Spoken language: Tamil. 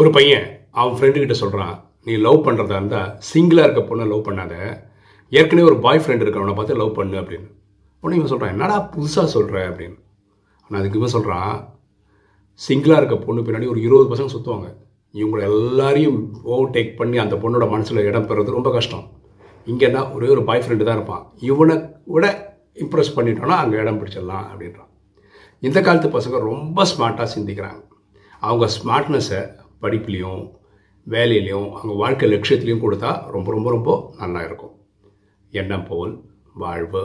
ஒரு பையன் அவன் ஃப்ரெண்டுக்கிட்ட சொல்கிறான் நீ லவ் பண்ணுறதா இருந்தால் சிங்கிளாக இருக்க பொண்ணை லவ் பண்ணாத. ஏற்கனவே ஒரு பாய் ஃப்ரெண்ட் இருக்கிறவனை பார்த்து லவ் பண்ணு அப்படின்னு. உடனே இவன் சொல்கிறான் என்னடா புதுசாக சொல்கிற அப்படின்னு. ஆனால் அதுக்கு இவன் சொல்கிறான் சிங்கிளாக இருக்க பொண்ணு பின்னாடி ஒரு இருபது பசங்க சுற்றுவாங்க இவங்களை எல்லாரையும் ஓவர் டேக் பண்ணி அந்த பொண்ணோட மனசில் இடம் பெறது ரொம்ப கஷ்டம். இங்கேன்னா ஒரே ஒரு பாய் ஃப்ரெண்டு தான் இருப்பான். இவனை விட இம்ப்ரெஸ் பண்ணிட்டோன்னா அங்கே இடம் பிடிச்சிடலாம் அப்படின்றான். இந்த காலத்து பசங்க ரொம்ப ஸ்மார்ட்டாக சிந்திக்கிறாங்க. அவங்க ஸ்மார்ட்னஸை படிப்புலேயும் வேலையிலையும் அவங்க வாழ்க்கை லட்சியத்துலேயும் கொடுத்தா ரொம்ப ரொம்ப ரொம்ப நல்லா இருக்கும் எண்ணம் போல் வாழ்வு